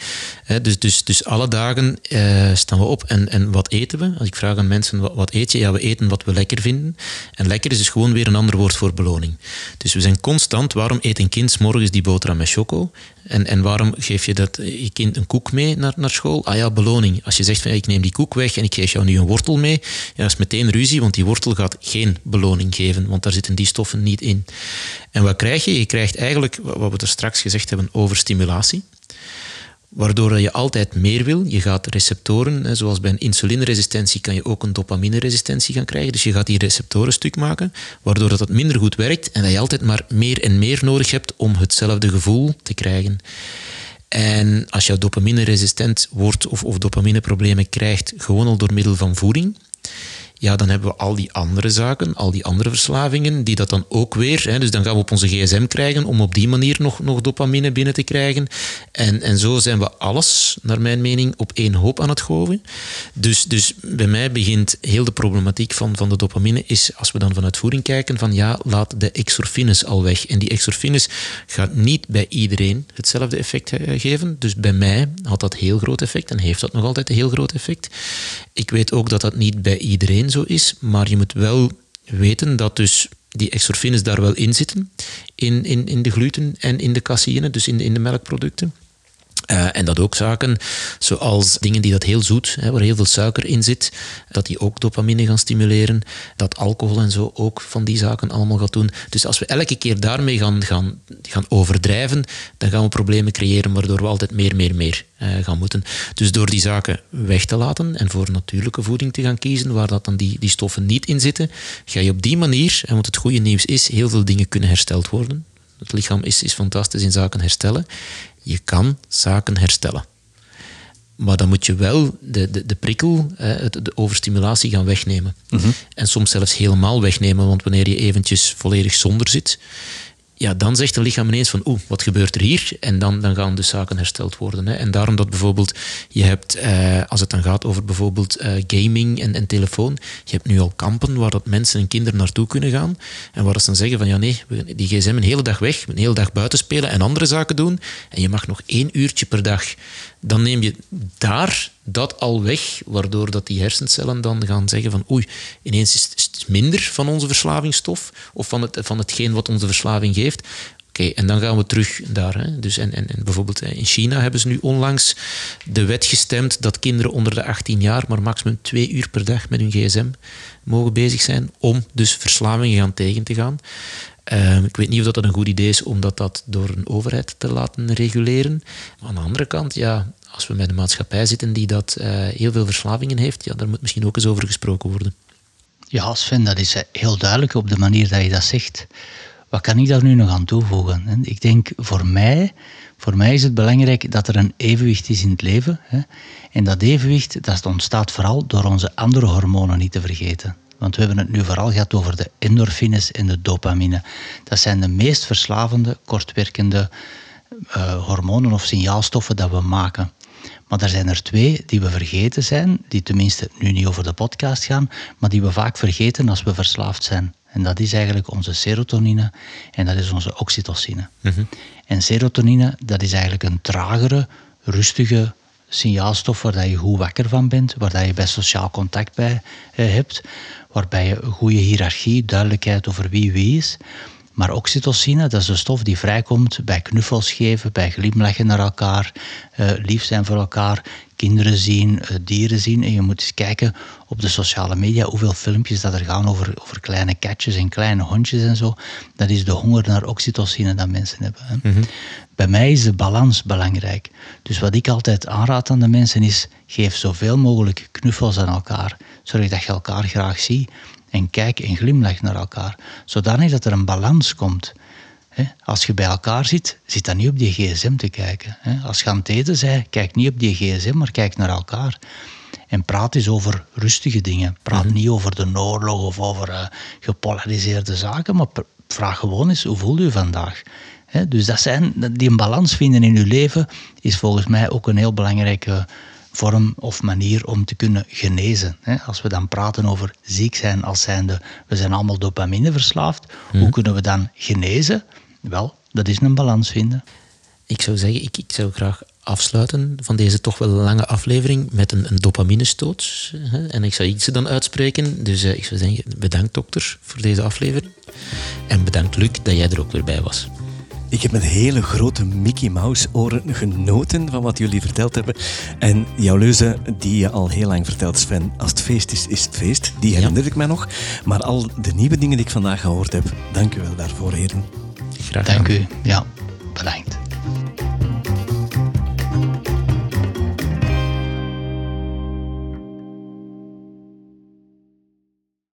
Dus, dus, dus alle dagen uh, staan we op en, en wat eten we? Als ik vraag aan mensen wat, eet je, ja, we eten wat we lekker vinden. En lekker is dus gewoon weer een ander woord voor beloning. Dus we zijn constant, waarom eet een kind morgens die boterham met choco? En, en waarom geef je dat, je kind een koek mee naar, naar school? Ah ja, beloning. Als je zegt van ik neem die koek weg en ik geef jou nu een wortel mee, ja, dat is meteen ruzie, want die wortel gaat geen beloning geven, want daar zitten die stoffen niet in. En wat krijg je? Je krijgt eigenlijk, wat we er straks gezegd hebben, overstimulatie waardoor je altijd meer wil. Je gaat receptoren, zoals bij een insulineresistentie kan je ook een dopamineresistentie gaan krijgen. Dus je gaat die receptoren stuk maken, waardoor dat het minder goed werkt en dat je altijd maar meer en meer nodig hebt om hetzelfde gevoel te krijgen. En als je dopamine-resistent wordt of, of dopamineproblemen krijgt, gewoon al door middel van voeding, ja, dan hebben we al die andere zaken, al die andere verslavingen, die dat dan ook weer. Hè, dus dan gaan we op onze gsm krijgen om op die manier nog, nog dopamine binnen te krijgen. En, en zo zijn we alles, naar mijn mening, op één hoop aan het gooien. Dus, dus bij mij begint heel de problematiek van, van de dopamine, is als we dan vanuit voeding kijken, van ja, laat de exorfines al weg. En die exorfines gaat niet bij iedereen hetzelfde effect eh, geven. Dus bij mij had dat heel groot effect en heeft dat nog altijd een heel groot effect. Ik weet ook dat dat niet bij iedereen zo is, maar je moet wel weten dat dus die exorfines daar wel in zitten, in, in, in de gluten en in de caseïne, dus in de, in de melkproducten. Uh, en dat ook zaken zoals dingen die dat heel zoet, hè, waar heel veel suiker in zit, dat die ook dopamine gaan stimuleren. Dat alcohol en zo ook van die zaken allemaal gaat doen. Dus als we elke keer daarmee gaan, gaan, gaan overdrijven, dan gaan we problemen creëren waardoor we altijd meer, meer, meer uh, gaan moeten. Dus door die zaken weg te laten en voor natuurlijke voeding te gaan kiezen, waar dat dan die, die stoffen niet in zitten, ga je op die manier, en wat het goede nieuws is, heel veel dingen kunnen hersteld worden. Het lichaam is, is fantastisch in zaken herstellen. Je kan zaken herstellen. Maar dan moet je wel de, de, de prikkel, de overstimulatie gaan wegnemen. Mhm. En soms zelfs helemaal wegnemen, want wanneer je eventjes volledig zonder zit, ja, dan zegt het lichaam ineens van oeh, wat gebeurt er hier? En dan, dan gaan dus zaken hersteld worden. Hè. En daarom dat bijvoorbeeld je hebt, eh, als het dan gaat over bijvoorbeeld eh, gaming en, en telefoon, je hebt nu al kampen waar dat mensen en kinderen naartoe kunnen gaan en waar ze dan zeggen van ja nee, die gsm een hele dag weg, een hele dag buiten spelen en andere zaken doen en je mag nog één uurtje per dag. Dan neem je daar dat al weg, waardoor dat die hersencellen dan gaan zeggen van oei, ineens is het minder van onze verslavingsstof of van, het, van hetgeen wat onze verslaving geeft. Oké, en dan gaan we terug daar. Hè. Dus en, en, en, bijvoorbeeld in China hebben ze nu onlangs de wet gestemd dat kinderen onder de 18 jaar maar maximum twee uur per dag met hun gsm mogen bezig zijn om dus verslavingen gaan tegen te gaan. Uh, ik weet niet of dat een goed idee is om dat, door een overheid te laten reguleren. Aan de andere kant, ja, als we met een maatschappij zitten die dat uh, heel veel verslavingen heeft, ja, daar moet misschien ook eens over gesproken worden. Ja, Sven, dat is heel duidelijk op de manier dat je dat zegt. Wat kan ik daar nu nog aan toevoegen? Ik denk voor mij, voor mij is het belangrijk dat er een evenwicht is in het leven. En dat evenwicht dat ontstaat vooral door onze andere hormonen niet te vergeten. Want we hebben het nu vooral gehad over de endorfines en de dopamine. Dat zijn de meest verslavende, kortwerkende uh, hormonen of signaalstoffen dat we maken. Maar er zijn er twee die we vergeten zijn, die tenminste nu niet over de podcast gaan, maar die we vaak vergeten als we verslaafd zijn. En dat is eigenlijk onze serotonine en dat is onze oxytocine. Mhm. En serotonine, dat is eigenlijk een tragere, rustige signaalstof waar je goed wakker van bent, waar je bij sociaal contact bij eh, hebt, waarbij je een goede hiërarchie, duidelijkheid over wie wie is. Maar oxytocine, dat is de stof die vrijkomt bij knuffels geven, bij glimlachen naar elkaar, uh, lief zijn voor elkaar, kinderen zien, uh, dieren zien. En je moet eens kijken op de sociale media hoeveel filmpjes dat er gaan over, over kleine katjes en kleine hondjes en zo. Dat is de honger naar oxytocine dat mensen hebben. Hè. Mhm. Bij mij is de balans belangrijk. Dus wat ik altijd aanraad aan de mensen is, geef zoveel mogelijk knuffels aan elkaar. Zorg dat je elkaar graag ziet en kijk en glimlach naar elkaar. Zodanig dat er een balans komt. Als je bij elkaar zit, zit dan niet op die gsm te kijken. Als je aan het eten bent, kijk niet op die gsm, maar kijk naar elkaar. En praat eens over rustige dingen. Praat mhm. niet over de oorlog of over uh, gepolariseerde zaken, maar vraag gewoon eens, hoe voelt u vandaag? dus dat zijn, die een balans vinden in uw leven is volgens mij ook een heel belangrijke vorm of manier om te kunnen genezen. Als we dan praten over ziek zijn als zijnde, we zijn allemaal dopamine verslaafd, hoe mhm. kunnen we dan genezen? Wel, dat is een balans vinden. Ik zou zeggen, ik, ik zou graag afsluiten van deze toch wel lange aflevering met een, een dopaminestoot. En ik zou iets dan uitspreken. Dus uh, ik zou zeggen, bedankt dokter voor deze aflevering. En bedankt Luc dat jij er ook weer bij was. Ik heb met hele grote Mickey Mouse oren genoten van wat jullie verteld hebben. En jouw leuze, die je al heel lang vertelt, Sven. Als het feest is, is het feest. Die herinner ik mij nog. Maar al de nieuwe dingen die ik vandaag gehoord heb, dank u wel daarvoor, heren. Graag gedaan. Dank u. Ja, bedankt.